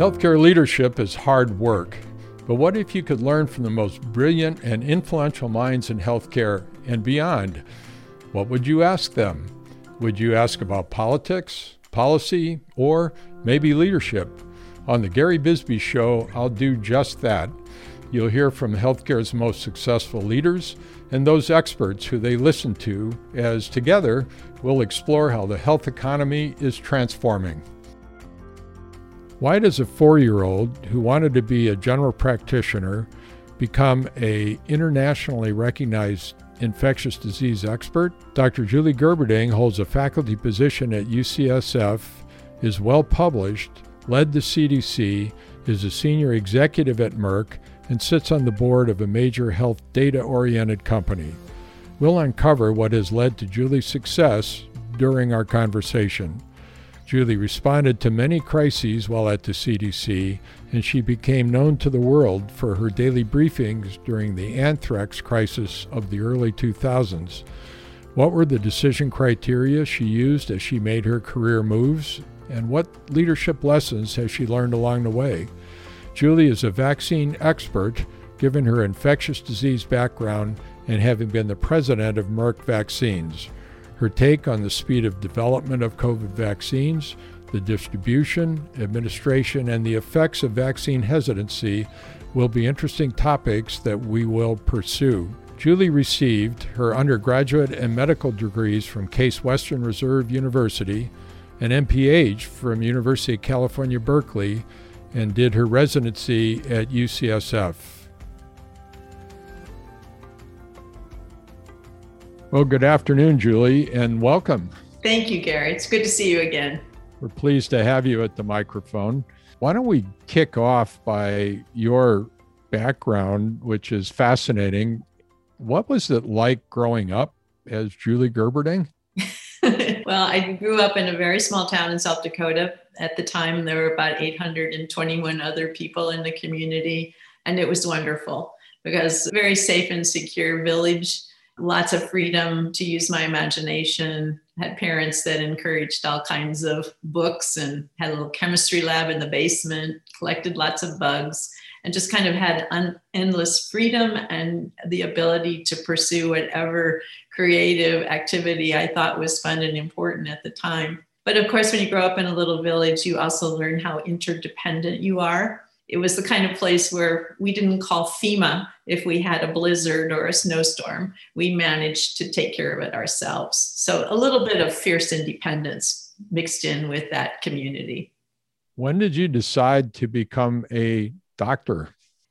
Healthcare leadership is hard work, but what if you could learn from the most brilliant and influential minds in healthcare and beyond? What would you ask them? Would you ask about politics, policy, or maybe leadership? On the Gary Bisbee Show, I'll do just that. You'll hear from healthcare's most successful leaders and those experts who they listen to, as together we'll explore how the health economy is transforming. Why does a four-year-old who wanted to be a general practitioner become a internationally recognized infectious disease expert? Dr. Julie Gerberding holds a faculty position at UCSF, is well published, led the CDC, is a senior executive at Merck, and sits on the board of a major health data oriented company. We'll uncover what has led to Julie's success during our conversation. Julie responded to many crises while at the CDC, and she became known to the world for her daily briefings during the anthrax crisis of the early 2000s. What were the decision criteria she used as she made her career moves, and what leadership lessons has she learned along the way? Julie is a vaccine expert, given her infectious disease background and having been the president of Merck Vaccines. Her take on the speed of development of COVID vaccines, the distribution, administration, and the effects of vaccine hesitancy will be interesting topics that we will pursue. Julie received her undergraduate and medical degrees from Case Western Reserve University, an MPH from University of California, Berkeley, and did her residency at UCSF. Well, good afternoon, Julie, and welcome. Thank you, Gary. It's good to see you again. We're pleased to have you at the microphone. Why don't we kick off by your background, which is fascinating. What was it like growing up as Julie Gerberding? well, I grew up in a very small town in South Dakota. At the time, there were about 821 other people in the community, and it was wonderful because very safe and secure village lots of freedom to use my imagination. Had parents that encouraged all kinds of books and had a little chemistry lab in the basement, collected lots of bugs, and just kind of had un- endless freedom and the ability to pursue whatever creative activity I thought was fun and important at the time. But of course, when you grow up in a little village, you also learn how interdependent you are it was the kind of place where we didn't call FEMA if we had a blizzard or a snowstorm. We managed to take care of it ourselves. So a little bit of fierce independence mixed in with that community. When did you decide to become a doctor?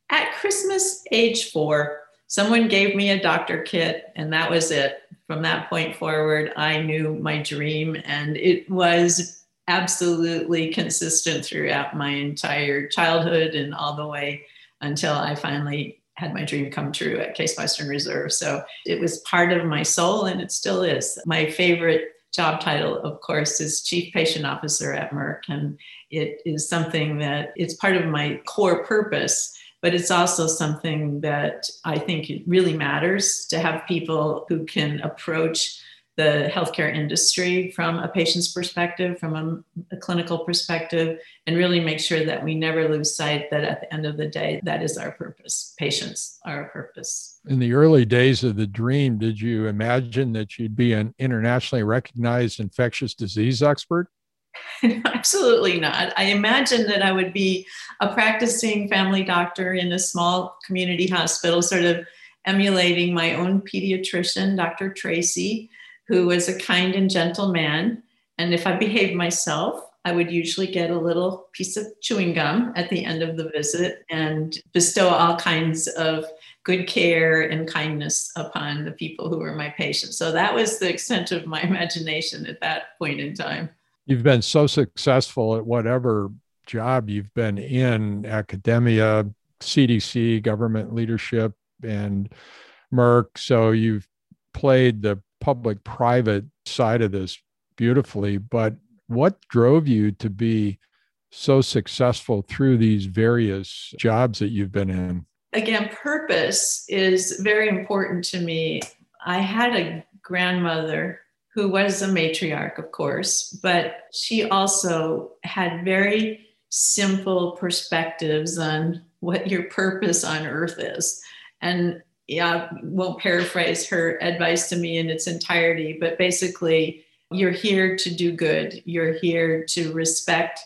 At Christmas, age four, someone gave me a doctor kit, and that was it. From that point forward, I knew my dream, and it was absolutely consistent throughout my entire childhood and all the way until I finally had my dream come true at Case Western Reserve. So it was part of my soul and it still is. My favorite job title, of course, is Chief Patient Officer at Merck. And it is something that it's part of my core purpose, but it's also something that I think it really matters to have people who can approach the healthcare industry from a patient's perspective, from a, a, clinical perspective, and really make sure that we never lose sight that at the end of the day, that is our purpose. Patients are our purpose. In the early days of the dream, did you imagine that you'd be an internationally recognized infectious disease expert? Absolutely not. I imagined that I would be a practicing family doctor in a small community hospital, sort of emulating my own pediatrician, Dr. Tracy who was a kind and gentle man. And if I behaved myself, I would usually get a little piece of chewing gum at the end of the visit and bestow all kinds of good care and kindness upon the people who were my patients. So that was the extent of my imagination at that point in time. You've been so successful at whatever job you've been in academia, CDC, government leadership, and Merck. So you've played the public private side of this beautifully, but what drove you to be so successful through these various jobs that you've been in? Again, purpose is very important to me. I had a grandmother who was a matriarch, of course, but she also had very simple perspectives on what your purpose on earth is. And yeah, I won't paraphrase her advice to me in its entirety, but basically, you're here to do good. You're here to respect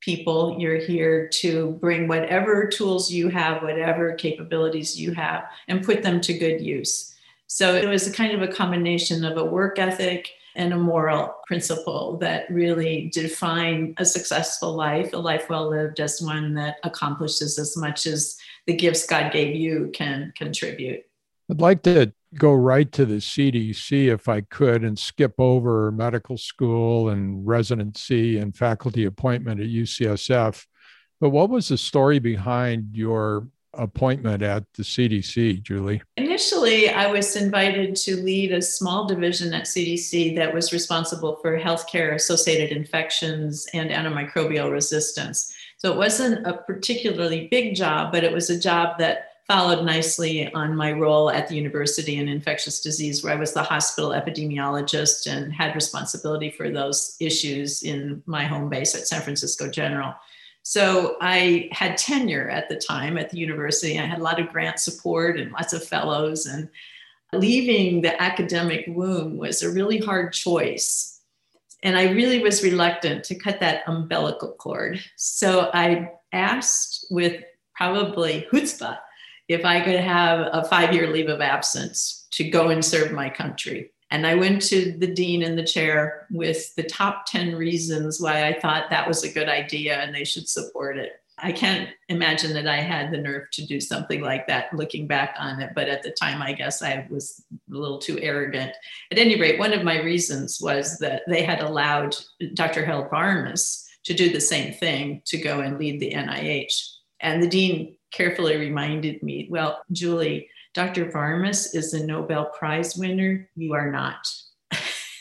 people. You're here to bring whatever tools you have, whatever capabilities you have, and put them to good use. So it was a kind of a combination of a work ethic and a moral principle that really define a successful life, a life well lived as one that accomplishes as much as the gifts God gave you can contribute. I'd like to go right to the CDC if I could and skip over medical school and residency and faculty appointment at UCSF. But what was the story behind your appointment at the CDC, Julie? Initially, I was invited to lead a small division at CDC that was responsible for healthcare associated infections and antimicrobial resistance. So it wasn't a particularly big job, but it was a job that followed nicely on my role at the university in infectious disease, where I was the hospital epidemiologist and had responsibility for those issues in my home base at San Francisco General. So I had tenure at the time at the university. I had a lot of grant support and lots of fellows. And leaving the academic womb was a really hard choice. And I really was reluctant to cut that umbilical cord. So I asked with probably chutzpah if I could have a five year leave of absence to go and serve my country. And I went to the dean and the chair with the top 10 reasons why I thought that was a good idea and they should support it. I can't imagine that I had the nerve to do something like that looking back on it. But at the time, I guess I was a little too arrogant. At any rate, one of my reasons was that they had allowed Dr. Harold Varmus to do the same thing to go and lead the NIH. And the dean carefully reminded me, well, Julie, Dr. Varmus is a Nobel Prize winner. You are not.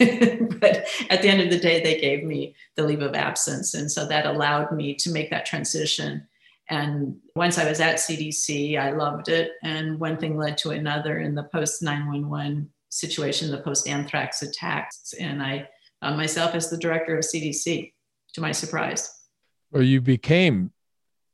but at the end of the day, they gave me the leave of absence. And so that allowed me to make that transition. And once I was at CDC, I loved it. And one thing led to another in the post 911 situation, the post anthrax attacks. And I found myself as the director of CDC to my surprise. Well, you became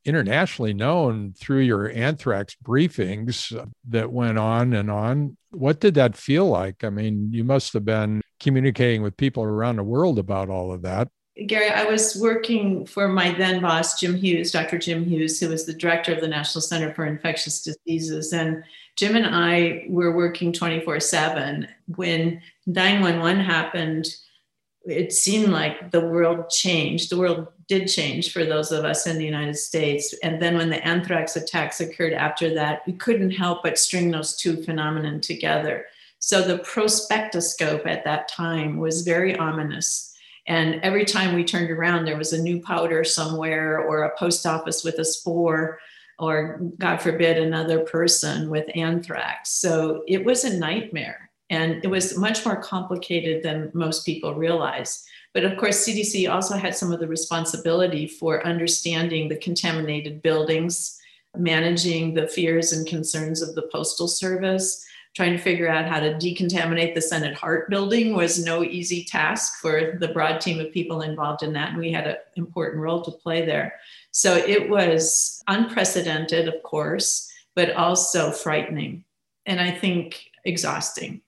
internationally known through your anthrax briefings that went on and on. What did that feel like? I mean, you must have been communicating with people around the world about all of that. Gary, I was working for my then boss, Jim Hughes, Dr. Jim Hughes, who was the director of the National Center for Infectious Diseases. And Jim and I were working 24 7. When 911 happened, it seemed like the world changed. The world did change for those of us in the United States. And then when the anthrax attacks occurred after that, we couldn't help but string those two phenomena together. So the prospectoscope at that time was very ominous. And every time we turned around, there was a new powder somewhere or a post office with a spore or, God forbid, another person with anthrax. So it was a nightmare. And it was much more complicated than most people realize. But of course, CDC also had some of the responsibility for understanding the contaminated buildings, managing the fears and concerns of the Postal Service. Trying to figure out how to decontaminate the Senate Hart building was no easy task for the broad team of people involved in that. And we had an important role to play there. So it was unprecedented, of course, but also frightening. And I think exhausting.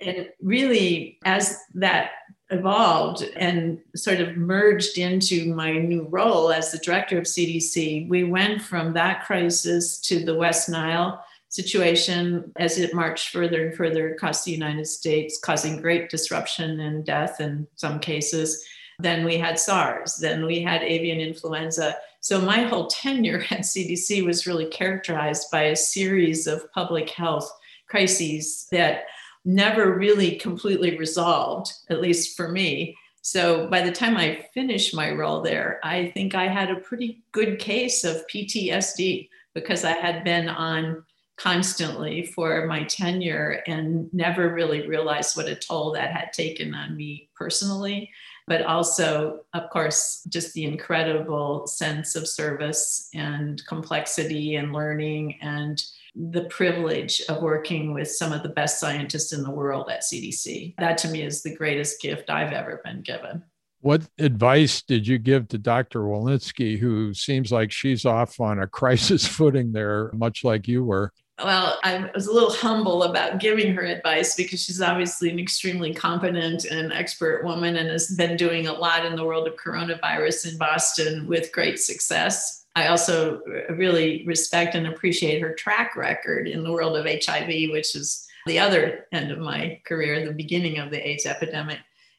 And really, as that evolved and sort of merged into my new role as the director of CDC, we went from that crisis to the West Nile situation as it marched further and further across the United States, causing great disruption and death in some cases. Then we had SARS, then we had avian influenza. So my whole tenure at CDC was really characterized by a series of public health crises that never really completely resolved, at least for me. So by the time I finished my role there, I think I had a pretty good case of PTSD because I had been on constantly for my tenure and never really realized what a toll that had taken on me personally. But also, of course, just the incredible sense of service and complexity and learning and the privilege of working with some of the best scientists in the world at CDC. That to me is the greatest gift I've ever been given. What advice did you give to Dr. Walensky, who seems like she's off on a crisis footing there, much like you were? Well, I was a little humble about giving her advice because she's obviously an extremely competent and expert woman and has been doing a lot in the world of coronavirus in Boston with great success. I also really respect and appreciate her track record in the world of HIV, which is the other end of my career, the beginning of the AIDS epidemic.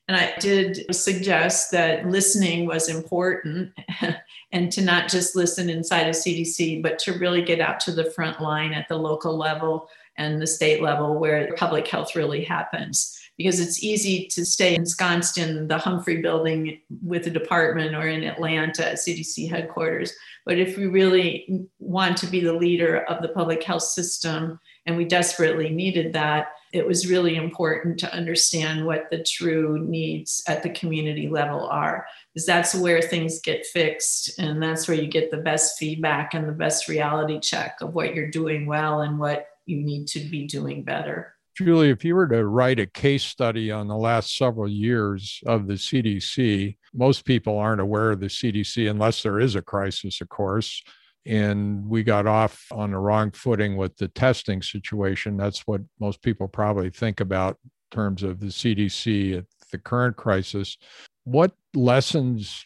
And I did suggest that listening was important and to not just listen inside a CDC, but to really get out to the front line at the local level and the state level where public health really happens. Because it's easy to stay ensconced in the Humphrey building with the department or in Atlanta at CDC headquarters. But if we really want to be the leader of the public health system, and we desperately needed that, it was really important to understand what the true needs at the community level are. Because that's where things get fixed and that's where you get the best feedback and the best reality check of what you're doing well and what you need to be doing better. Julie, if you were to write a case study on the last several years of the CDC, most people aren't aware of the CDC unless there is a crisis, of course and we got off on the wrong footing with the testing situation. That's what most people probably think about in terms of the CDC at the current crisis. What lessons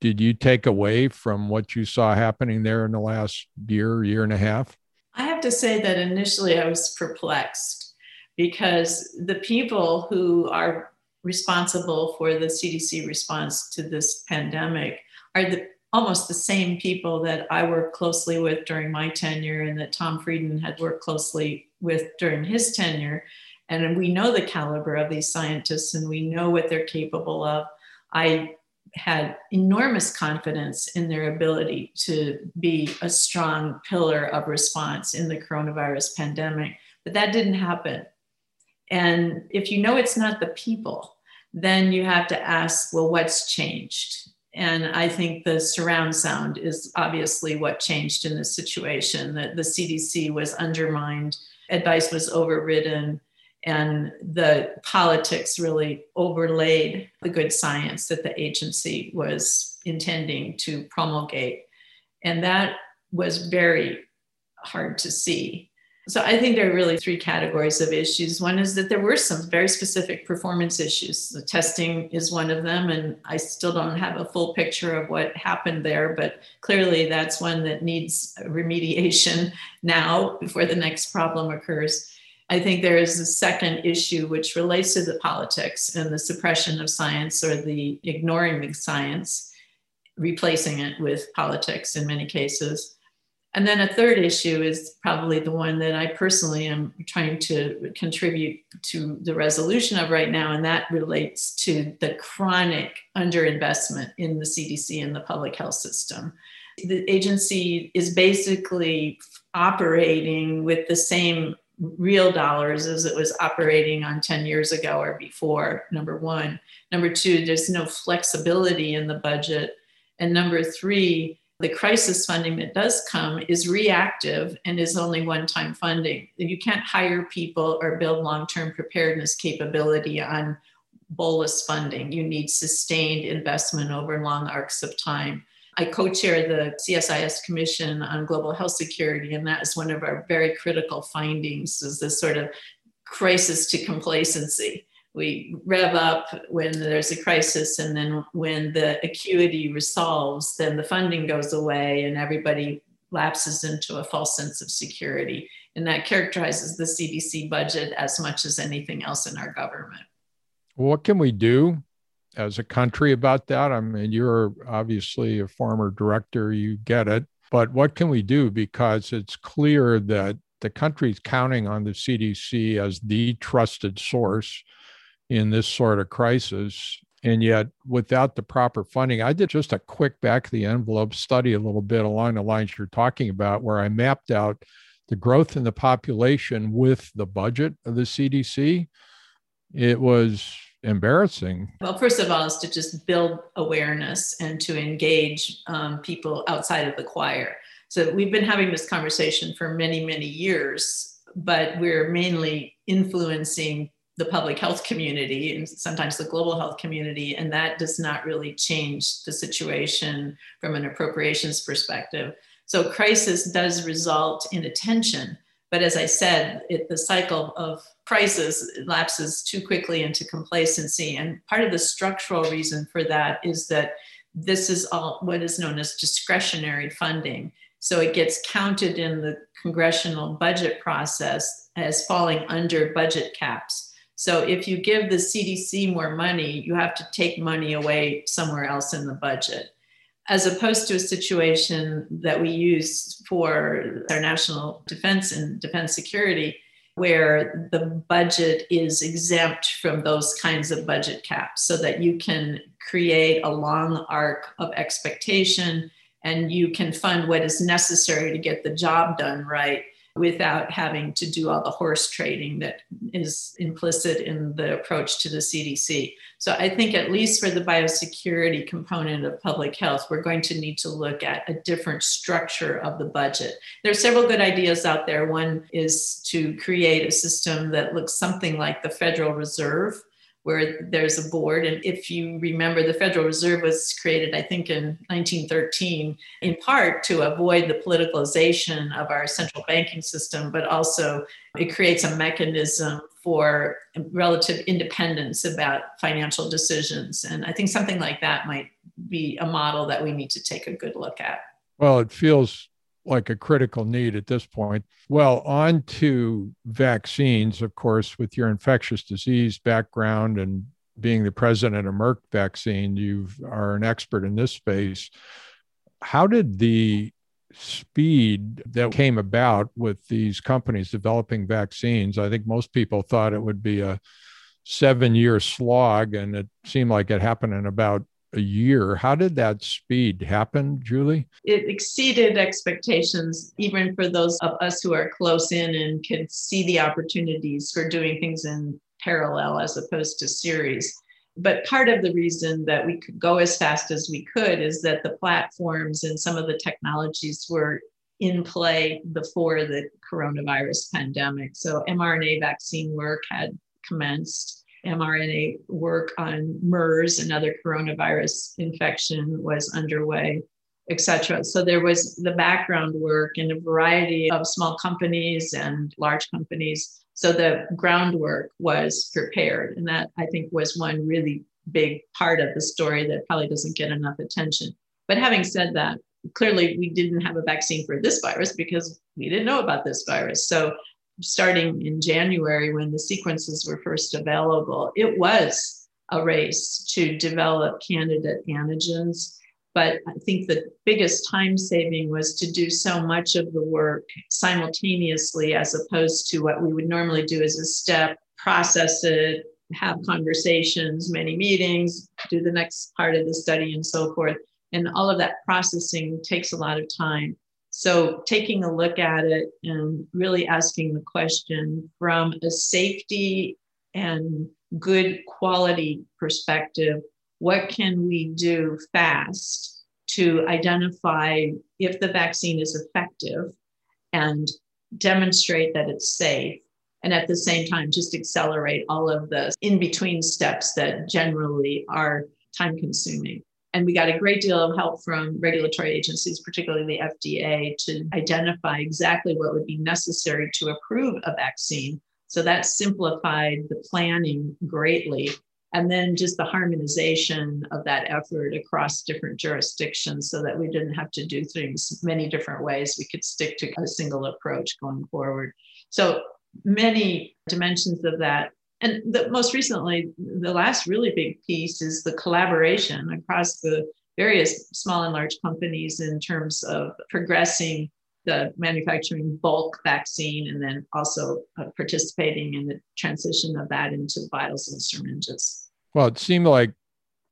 did you take away from what you saw happening there in the last year, year and a half? I have to say that initially I was perplexed because the people who are responsible for the CDC response to this pandemic are the almost the same people that I worked closely with during my tenure and that Tom Frieden had worked closely with during his tenure. And we know the caliber of these scientists and we know what they're capable of. I had enormous confidence in their ability to be a strong pillar of response in the coronavirus pandemic, but that didn't happen. And if you know it's not the people, then you have to ask, well, what's changed? And I think the surround sound is obviously what changed in this situation that the CDC was undermined, advice was overridden, and the politics really overlaid the good science that the agency was intending to promulgate. And that was very hard to see. So I think there are really three categories of issues. One is that there were some very specific performance issues. The testing is one of them, and I still don't have a full picture of what happened there, but clearly that's one that needs remediation now before the next problem occurs. I think there is a second issue which relates to the politics and the suppression of science or the ignoring the science, replacing it with politics in many cases. And then a third issue is probably the one that I personally am trying to contribute to the resolution of right now, and that relates to the chronic underinvestment in the CDC and the public health system. The agency is basically operating with the same real dollars as it was operating on 10 years ago or before, number one. Number two, there's no flexibility in the budget. And number three, the crisis funding that does come is reactive and is only one time funding. You can't hire people or build long term preparedness capability on bolus funding. You need sustained investment over long arcs of time. I co chair the CSIS Commission on Global Health Security, and that is one of our very critical findings is this sort of crisis to complacency we rev up when there's a crisis and then when the acuity resolves then the funding goes away and everybody lapses into a false sense of security. And that characterizes the cdc budget as much as anything else in our government. What can we do as a country about that? I mean you're obviously a former director you get it but what can we do? Because it's clear that the country's counting on the cdc as the trusted source in this sort of crisis. And yet, without the proper funding, I did just a quick back of the envelope study a little bit along the lines you're talking about, where I mapped out the growth in the population with the budget of the CDC. It was embarrassing. Well, first of all, is to just build awareness and to engage um, people outside of the choir. So we've been having this conversation for many, many years, but we're mainly influencing the public health community and sometimes the global health community. And that does not really change the situation from an appropriations perspective. So crisis does result in attention. But as I said, it, the cycle of crisis lapses too quickly into complacency. And part of the structural reason for that is that this is all what is known as discretionary funding. So it gets counted in the congressional budget process as falling under budget caps. So if you give the CDC more money, you have to take money away somewhere else in the budget, as opposed to a situation that we use for our national defense and defense security, where the budget is exempt from those kinds of budget caps so that you can create a long arc of expectation and you can fund what is necessary to get the job done right without having to do all the horse trading that is implicit in the approach to the CDC. So I think at least for the biosecurity component of public health, we're going to need to look at a different structure of the budget. There are several good ideas out there. One is to create a system that looks something like the Federal Reserve where there's a board. And if you remember, the Federal Reserve was created, I think, in 1913, in part to avoid the politicalization of our central banking system, but also it creates a mechanism for relative independence about financial decisions. And I think something like that might be a model that we need to take a good look at. Well, it feels like a critical need at this point. Well, on to vaccines, of course, with your infectious disease background and being the president of Merck Vaccine, you are an expert in this space. How did the speed that came about with these companies developing vaccines? I think most people thought it would be a seven year slog, and it seemed like it happened in about a year. How did that speed happen, Julie? It exceeded expectations, even for those of us who are close in and can see the opportunities for doing things in parallel as opposed to series. But part of the reason that we could go as fast as we could is that the platforms and some of the technologies were in play before the coronavirus pandemic. So mRNA vaccine work had commenced mRNA work on MERS, another coronavirus infection, was underway, etc. So there was the background work in a variety of small companies and large companies. So the groundwork was prepared. And that I think was one really big part of the story that probably doesn't get enough attention. But having said that, clearly we didn't have a vaccine for this virus because we didn't know about this virus. So starting in January when the sequences were first available, it was a race to develop candidate antigens. But I think the biggest time saving was to do so much of the work simultaneously as opposed to what we would normally do as a step, process it, have conversations, many meetings, do the next part of the study, and so forth. And all of that processing takes a lot of time. So, taking a look at it and really asking the question from a safety and good quality perspective what can we do fast to identify if the vaccine is effective and demonstrate that it's safe? And at the same time, just accelerate all of the in between steps that generally are time consuming. And we got a great deal of help from regulatory agencies, particularly the FDA, to identify exactly what would be necessary to approve a vaccine. So that simplified the planning greatly. And then just the harmonization of that effort across different jurisdictions so that we didn't have to do things many different ways. We could stick to a single approach going forward. So many dimensions of that and the, most recently, the last really big piece is the collaboration across the various small and large companies in terms of progressing the manufacturing bulk vaccine and then also uh, participating in the transition of that into vials and syringes. Well, it seemed like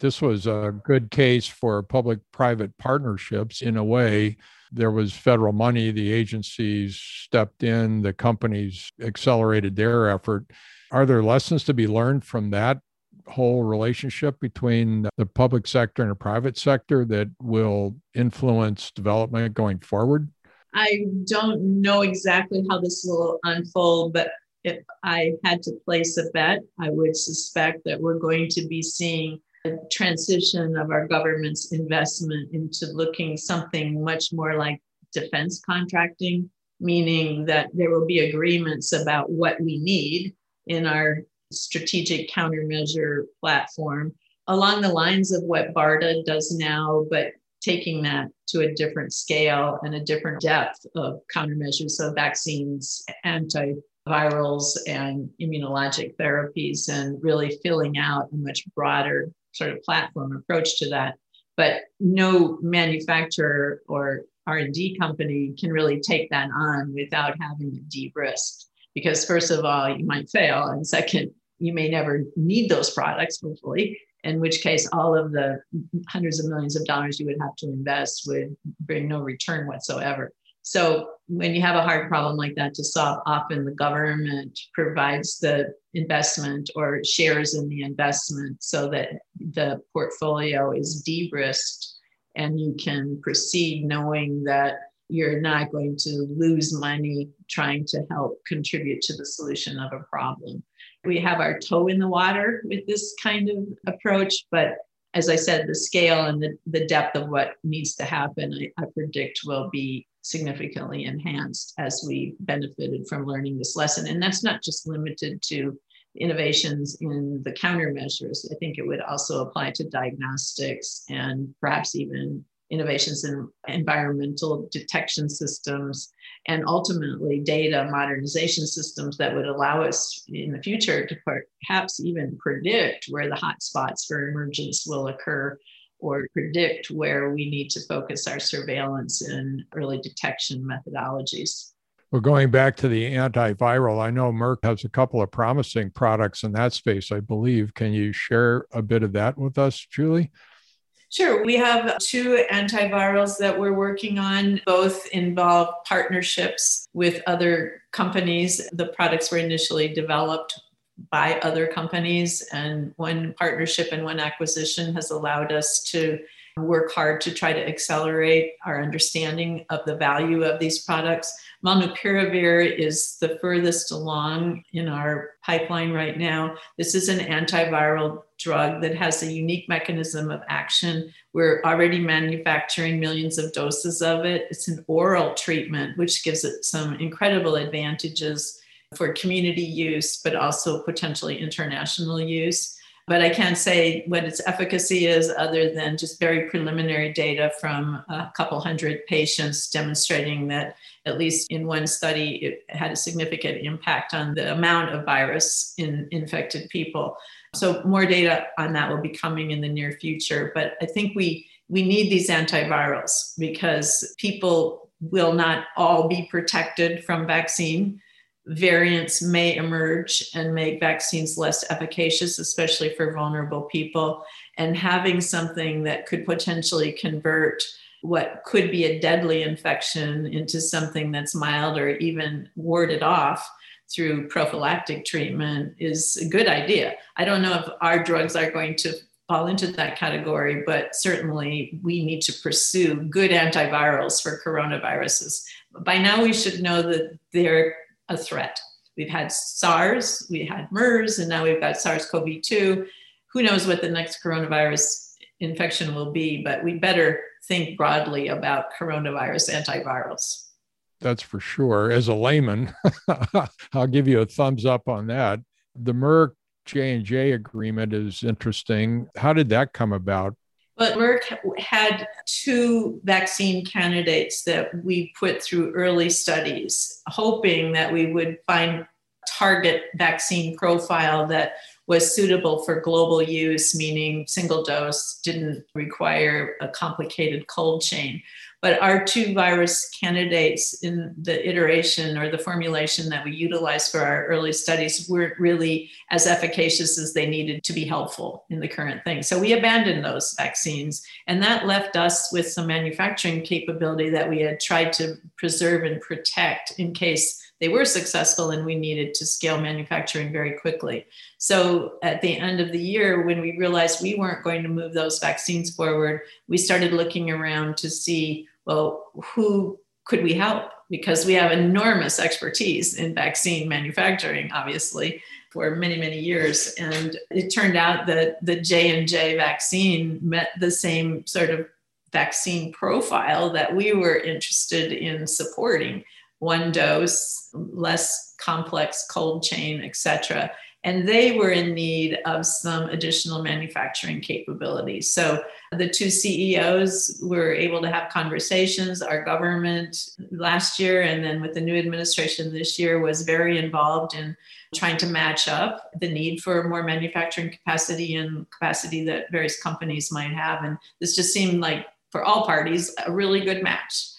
this was a good case for public private partnerships in a way. There was federal money, the agencies stepped in, the companies accelerated their effort. Are there lessons to be learned from that whole relationship between the public sector and the private sector that will influence development going forward? I don't know exactly how this will unfold, but if I had to place a bet, I would suspect that we're going to be seeing transition of our government's investment into looking something much more like defense contracting, meaning that there will be agreements about what we need in our strategic countermeasure platform along the lines of what BARDA does now, but taking that to a different scale and a different depth of countermeasures. So, vaccines, antivirals, and immunologic therapies, and really filling out a much broader sort of platform approach to that. But no manufacturer or R&D company can really take that on without having it de-risked. Because first of all, you might fail, and second, you may never need those products, hopefully in which case all of the hundreds of millions of dollars you would have to invest would bring no return whatsoever. So when you have a hard problem like that to solve, often the government provides the investment or shares in the investment so that the portfolio is de-risked and you can proceed knowing that you're not going to lose money trying to help contribute to the solution of a problem we have our toe in the water with this kind of approach. But as I said, the scale and the, the depth of what needs to happen, I, I predict will be significantly enhanced as we benefited from learning this lesson. And that's not just limited to innovations in the countermeasures. I think it would also apply to diagnostics and perhaps even innovations in environmental detection systems, and ultimately data modernization systems that would allow us in the future to perhaps even predict where the hotspots for emergence will occur or predict where we need to focus our surveillance and early detection methodologies. Well, going back to the antiviral, I know Merck has a couple of promising products in that space, I believe. Can you share a bit of that with us, Julie? Sure. We have two antivirals that we're working on. Both involve partnerships with other companies. The products were initially developed by other companies, and one partnership and one acquisition has allowed us to work hard to try to accelerate our understanding of the value of these products. Molnupiravir is the furthest along in our pipeline right now. This is an antiviral drug that has a unique mechanism of action. We're already manufacturing millions of doses of it. It's an oral treatment, which gives it some incredible advantages for community use, but also potentially international use. But I can't say what its efficacy is other than just very preliminary data from a couple hundred patients demonstrating that, at least in one study, it had a significant impact on the amount of virus in infected people. So, more data on that will be coming in the near future. But I think we, we need these antivirals because people will not all be protected from vaccine variants may emerge and make vaccines less efficacious, especially for vulnerable people. And having something that could potentially convert what could be a deadly infection into something that's mild or even warded off through prophylactic treatment is a good idea. I don't know if our drugs are going to fall into that category, but certainly we need to pursue good antivirals for coronaviruses. By now, we should know that they're a threat. We've had SARS, we had MERS, and now we've got SARS CoV 2. Who knows what the next coronavirus infection will be, but we better think broadly about coronavirus antivirals. That's for sure. As a layman, I'll give you a thumbs up on that. The Merck J&J agreement is interesting. How did that come about? But Merck had two vaccine candidates that we put through early studies, hoping that we would find target vaccine profile that was suitable for global use, meaning single dose, didn't require a complicated cold chain. But our two virus candidates in the iteration or the formulation that we utilized for our early studies weren't really as efficacious as they needed to be helpful in the current thing. So we abandoned those vaccines. And that left us with some manufacturing capability that we had tried to preserve and protect in case they were successful and we needed to scale manufacturing very quickly. So at the end of the year, when we realized we weren't going to move those vaccines forward, we started looking around to see well, who could we help? Because we have enormous expertise in vaccine manufacturing, obviously, for many, many years. And it turned out that the J&J vaccine met the same sort of vaccine profile that we were interested in supporting. One dose, less complex cold chain, et cetera and they were in need of some additional manufacturing capabilities. So the two CEOs were able to have conversations. Our government last year and then with the new administration this year was very involved in trying to match up the need for more manufacturing capacity and capacity that various companies might have. And this just seemed like for all parties a really good match.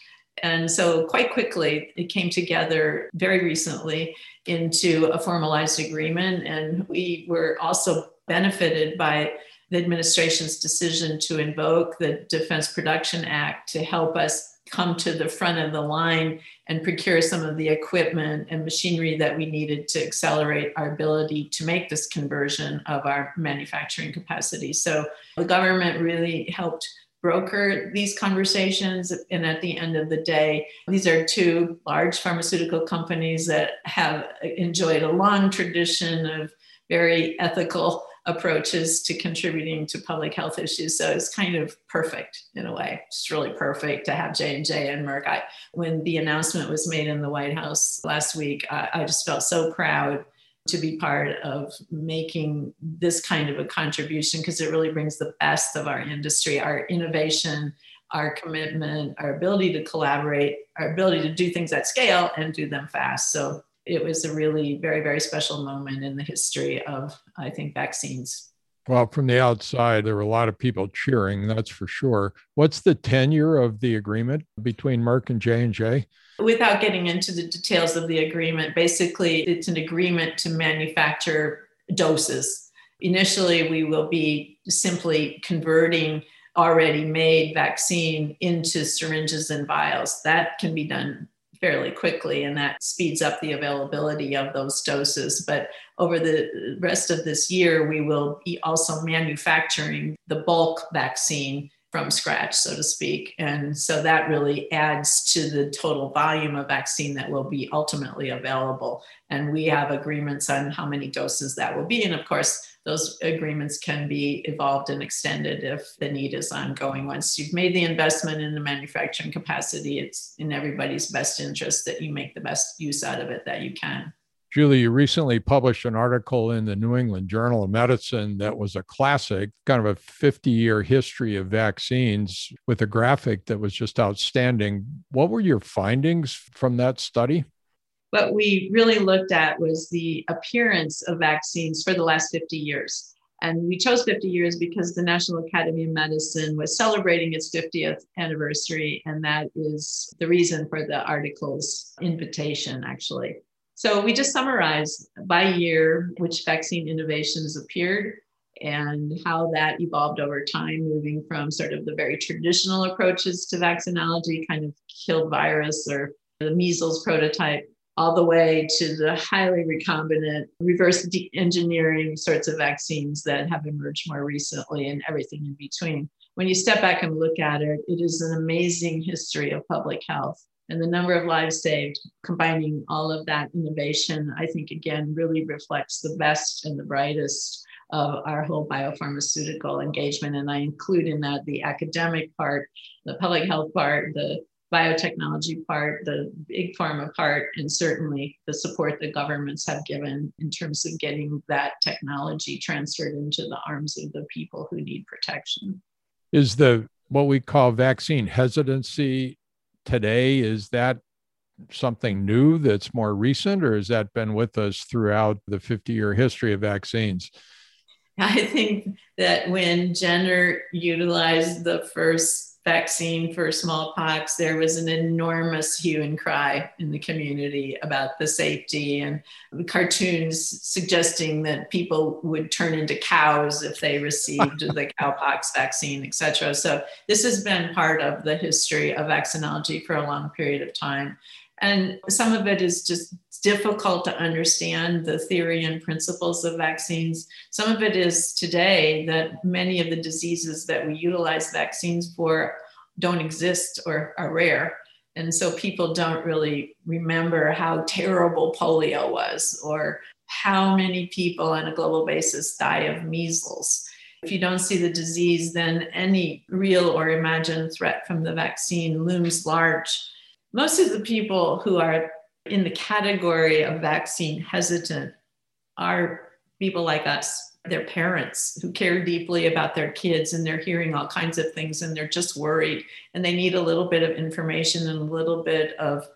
And so, quite quickly, it came together very recently into a formalized agreement. And we were also benefited by the administration's decision to invoke the Defense Production Act to help us come to the front of the line and procure some of the equipment and machinery that we needed to accelerate our ability to make this conversion of our manufacturing capacity. So the government really helped broker these conversations. And at the end of the day, these are two large pharmaceutical companies that have enjoyed a long tradition of very ethical approaches to contributing to public health issues. So it's kind of perfect in a way. It's really perfect to have J and J and Merck. I, when the announcement was made in the White House last week, I, I just felt so proud to be part of making this kind of a contribution because it really brings the best of our industry, our innovation, our commitment, our ability to collaborate, our ability to do things at scale and do them fast. So it was a really very, very special moment in the history of, I think, vaccines. Well, from the outside, there were a lot of people cheering, that's for sure. What's the tenure of the agreement between Merck and J&J? Without getting into the details of the agreement, basically, it's an agreement to manufacture doses. Initially, we will be simply converting already made vaccine into syringes and vials. That can be done fairly quickly, and that speeds up the availability of those doses. But over the rest of this year, we will be also manufacturing the bulk vaccine from scratch, so to speak. And so that really adds to the total volume of vaccine that will be ultimately available. And we have agreements on how many doses that will be. And of course, those agreements can be evolved and extended if the need is ongoing. Once you've made the investment in the manufacturing capacity, it's in everybody's best interest that you make the best use out of it that you can. Julie, you recently published an article in the New England Journal of Medicine that was a classic, kind of a 50 year history of vaccines with a graphic that was just outstanding. What were your findings from that study? What we really looked at was the appearance of vaccines for the last 50 years. And we chose 50 years because the National Academy of Medicine was celebrating its 50th anniversary. And that is the reason for the article's invitation, actually. So we just summarize by year which vaccine innovations appeared and how that evolved over time, moving from sort of the very traditional approaches to vaccinology, kind of killed virus or the measles prototype, all the way to the highly recombinant reverse de- engineering sorts of vaccines that have emerged more recently and everything in between. When you step back and look at it, it is an amazing history of public health and the number of lives saved, combining all of that innovation, I think again really reflects the best and the brightest of our whole biopharmaceutical engagement. And I include in that the academic part, the public health part, the biotechnology part, the big pharma part, and certainly the support the governments have given in terms of getting that technology transferred into the arms of the people who need protection. Is the what we call vaccine hesitancy today is that something new that's more recent or has that been with us throughout the 50 year history of vaccines? I think that when jenner utilized the first vaccine for smallpox, there was an enormous hue and cry in the community about the safety and cartoons suggesting that people would turn into cows if they received the cowpox vaccine, et cetera. So this has been part of the history of vaccinology for a long period of time. And some of it is just difficult to understand the theory and principles of vaccines. Some of it is today that many of the diseases that we utilize vaccines for don't exist or are rare. And so people don't really remember how terrible polio was or how many people on a global basis die of measles. If you don't see the disease, then any real or imagined threat from the vaccine looms large. Most of the people who are in the category of vaccine hesitant are people like us, their parents who care deeply about their kids and they're hearing all kinds of things and they're just worried and they need a little bit of information and a little bit of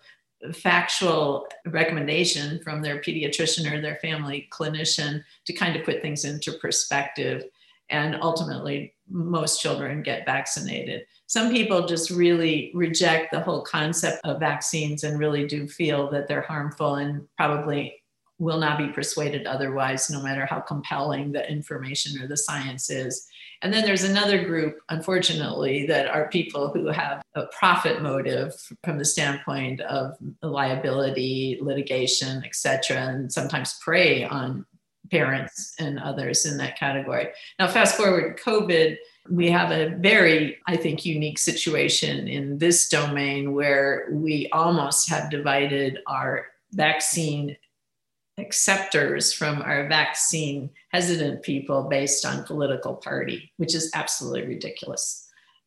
factual recommendation from their pediatrician or their family clinician to kind of put things into perspective. And ultimately, most children get vaccinated. Some people just really reject the whole concept of vaccines and really do feel that they're harmful and probably will not be persuaded otherwise, no matter how compelling the information or the science is. And then there's another group, unfortunately, that are people who have a profit motive from the standpoint of liability, litigation, et cetera, and sometimes prey on parents and others in that category. Now, fast forward to COVID, we have a very, I think, unique situation in this domain where we almost have divided our vaccine acceptors from our vaccine hesitant people based on political party, which is absolutely ridiculous.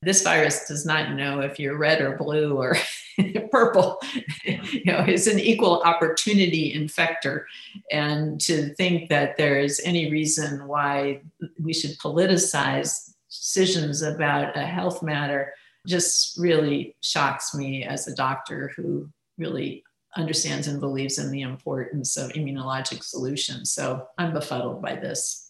This virus does not know if you're red or blue or purple. you know, it's an equal opportunity infector. And to think that there is any reason why we should politicize decisions about a health matter just really shocks me as a doctor who really understands and believes in the importance of immunologic solutions. So I'm befuddled by this.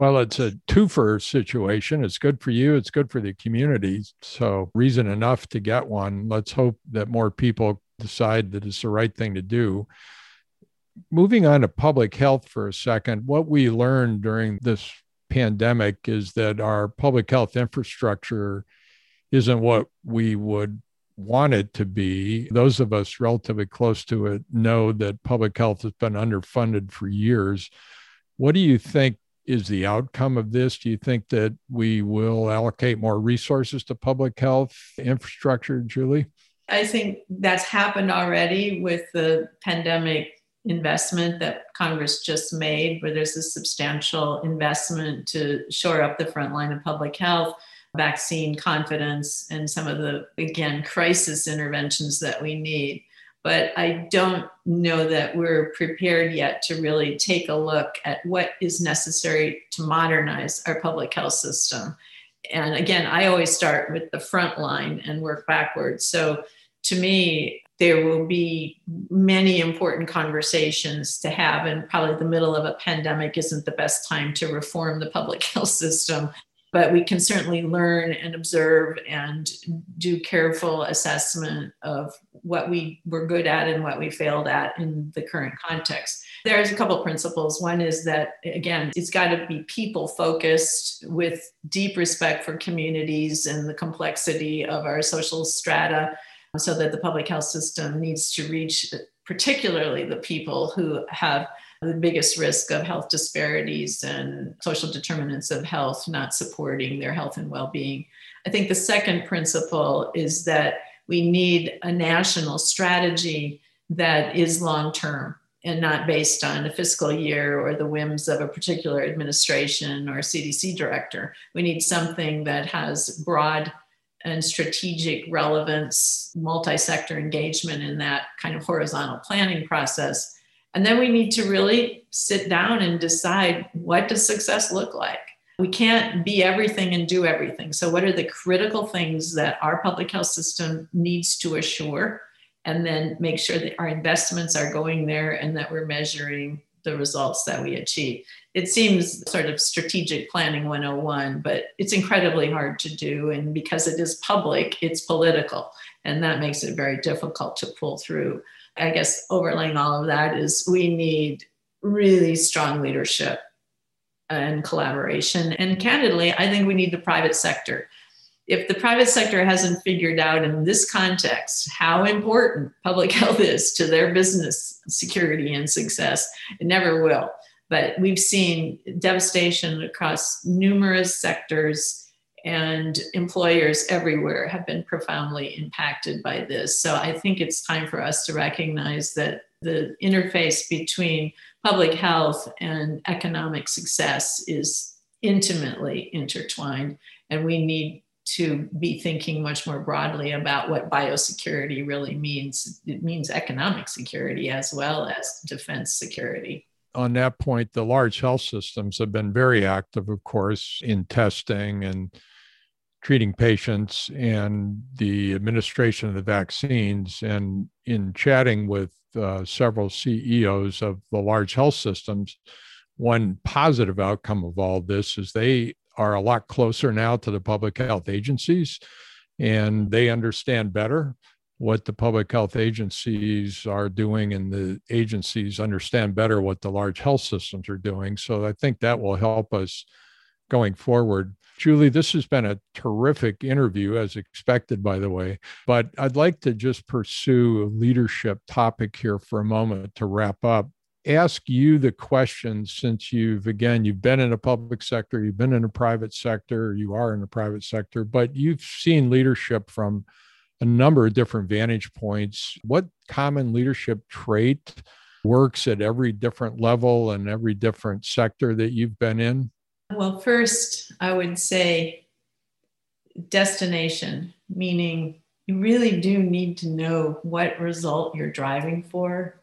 Well, it's a twofer situation. It's good for you, it's good for the community. So, reason enough to get one. Let's hope that more people decide that it's the right thing to do. Moving on to public health for a second, what we learned during this pandemic is that our public health infrastructure isn't what we would want it to be. Those of us relatively close to it know that public health has been underfunded for years. What do you think is the outcome of this? Do you think that we will allocate more resources to public health infrastructure, Julie? I think that's happened already with the pandemic investment that Congress just made, where there's a substantial investment to shore up the front line of public health vaccine confidence and some of the, again, crisis interventions that we need. But I don't know that we're prepared yet to really take a look at what is necessary to modernize our public health system. And again, I always start with the front line and work backwards. So to me, there will be many important conversations to have, and probably the middle of a pandemic isn't the best time to reform the public health system but we can certainly learn and observe and do careful assessment of what we were good at and what we failed at in the current context. There's a couple principles. One is that, again, it's got to be people focused with deep respect for communities and the complexity of our social strata, so that the public health system needs to reach particularly the people who have the biggest risk of health disparities and social determinants of health not supporting their health and well being. I think the second principle is that we need a national strategy that is long term and not based on a fiscal year or the whims of a particular administration or CDC director. We need something that has broad and strategic relevance, multi sector engagement in that kind of horizontal planning process and then we need to really sit down and decide what does success look like? We can't be everything and do everything. So what are the critical things that our public health system needs to assure? And then make sure that our investments are going there and that we're measuring the results that we achieve. It seems sort of strategic planning 101, but it's incredibly hard to do. And because it is public, it's political. And that makes it very difficult to pull through. I guess overlaying all of that is we need really strong leadership and collaboration. And candidly, I think we need the private sector. If the private sector hasn't figured out in this context how important public health is to their business security and success, it never will. But we've seen devastation across numerous sectors And employers everywhere have been profoundly impacted by this. So I think it's time for us to recognize that the interface between public health and economic success is intimately intertwined. And we need to be thinking much more broadly about what biosecurity really means. It means economic security as well as defense security on that point, the large health systems have been very active, of course, in testing and treating patients and the administration of the vaccines. And in chatting with uh, several CEOs of the large health systems, one positive outcome of all this is they are a lot closer now to the public health agencies and they understand better what the public health agencies are doing and the agencies understand better what the large health systems are doing. So I think that will help us going forward. Julie, this has been a terrific interview, as expected, by the way. But I'd like to just pursue a leadership topic here for a moment to wrap up. Ask you the question since you've, again, you've been in a public sector, you've been in a private sector, you are in a private sector, but you've seen leadership from a number of different vantage points. What common leadership trait works at every different level and every different sector that you've been in? Well, first, I would say destination, meaning you really do need to know what result you're driving for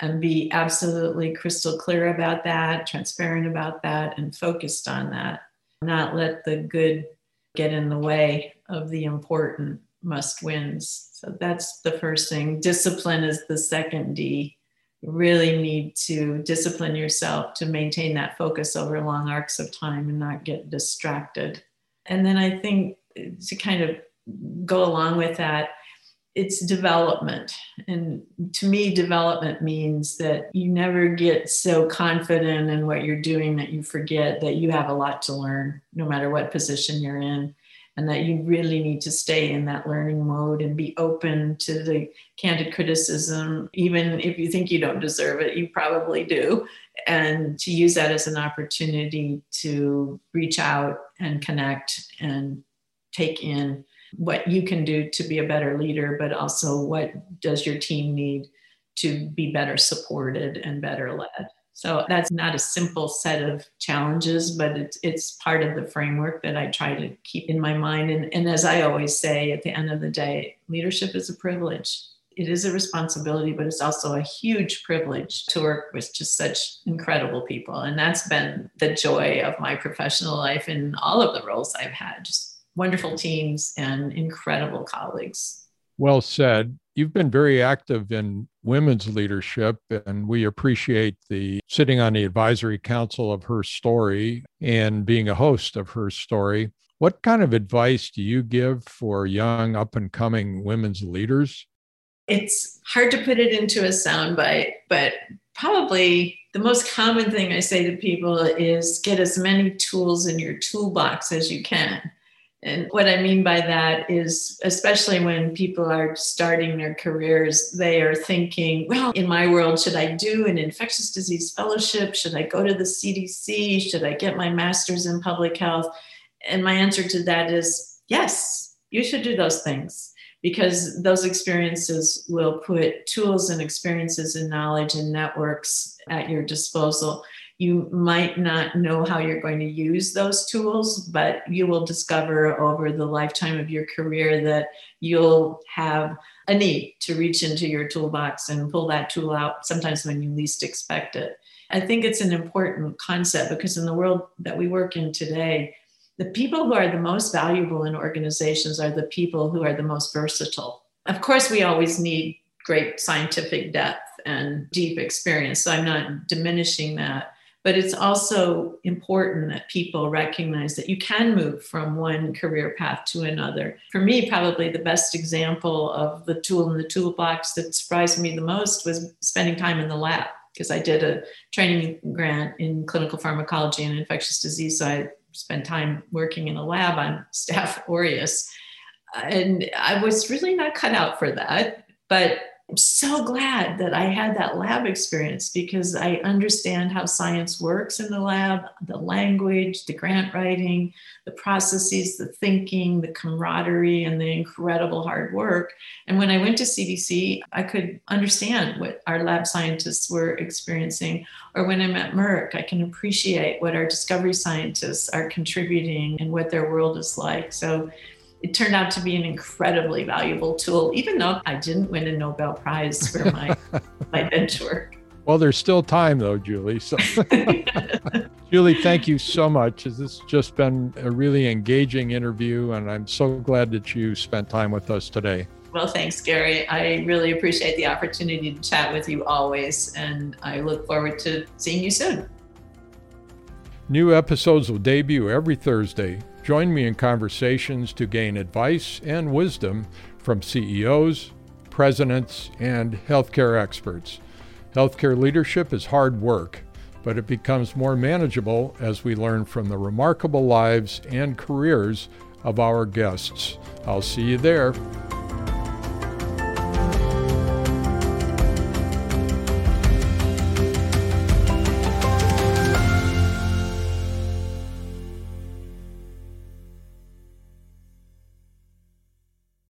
and be absolutely crystal clear about that, transparent about that, and focused on that. Not let the good get in the way of the important must wins. So that's the first thing. Discipline is the second D. Really need to discipline yourself to maintain that focus over long arcs of time and not get distracted. And then I think to kind of go along with that, it's development. And to me, development means that you never get so confident in what you're doing that you forget that you have a lot to learn, no matter what position you're in and that you really need to stay in that learning mode and be open to the candid criticism even if you think you don't deserve it you probably do and to use that as an opportunity to reach out and connect and take in what you can do to be a better leader but also what does your team need to be better supported and better led so that's not a simple set of challenges, but it's, it's part of the framework that I try to keep in my mind. And, and as I always say, at the end of the day, leadership is a privilege. It is a responsibility, but it's also a huge privilege to work with just such incredible people. And that's been the joy of my professional life in all of the roles I've had just wonderful teams and incredible colleagues. Well said. You've been very active in women's leadership, and we appreciate the sitting on the advisory council of her story and being a host of her story. What kind of advice do you give for young, up and coming women's leaders? It's hard to put it into a soundbite, but probably the most common thing I say to people is get as many tools in your toolbox as you can. And what I mean by that is, especially when people are starting their careers, they are thinking, well, in my world, should I do an infectious disease fellowship? Should I go to the CDC? Should I get my master's in public health? And my answer to that is yes, you should do those things because those experiences will put tools and experiences and knowledge and networks at your disposal you might not know how you're going to use those tools, but you will discover over the lifetime of your career that you'll have a need to reach into your toolbox and pull that tool out sometimes when you least expect it. I think it's an important concept because in the world that we work in today, the people who are the most valuable in organizations are the people who are the most versatile. Of course, we always need great scientific depth and deep experience, so I'm not diminishing that. But it's also important that people recognize that you can move from one career path to another. For me, probably the best example of the tool in the toolbox that surprised me the most was spending time in the lab because I did a training grant in clinical pharmacology and infectious disease. So I spent time working in a lab on Staph aureus. And I was really not cut out for that. But I'm so glad that I had that lab experience because I understand how science works in the lab, the language, the grant writing, the processes, the thinking, the camaraderie, and the incredible hard work. And when I went to CDC, I could understand what our lab scientists were experiencing. Or when I'm at Merck, I can appreciate what our discovery scientists are contributing and what their world is like. So it turned out to be an incredibly valuable tool, even though I didn't win a Nobel Prize for my, my bench work. Well, there's still time though, Julie. So, Julie, thank you so much. This has just been a really engaging interview, and I'm so glad that you spent time with us today. Well, thanks, Gary. I really appreciate the opportunity to chat with you always, and I look forward to seeing you soon. New episodes will debut every Thursday. Join me in conversations to gain advice and wisdom from CEOs, presidents, and healthcare experts. Healthcare leadership is hard work, but it becomes more manageable as we learn from the remarkable lives and careers of our guests. I'll see you there.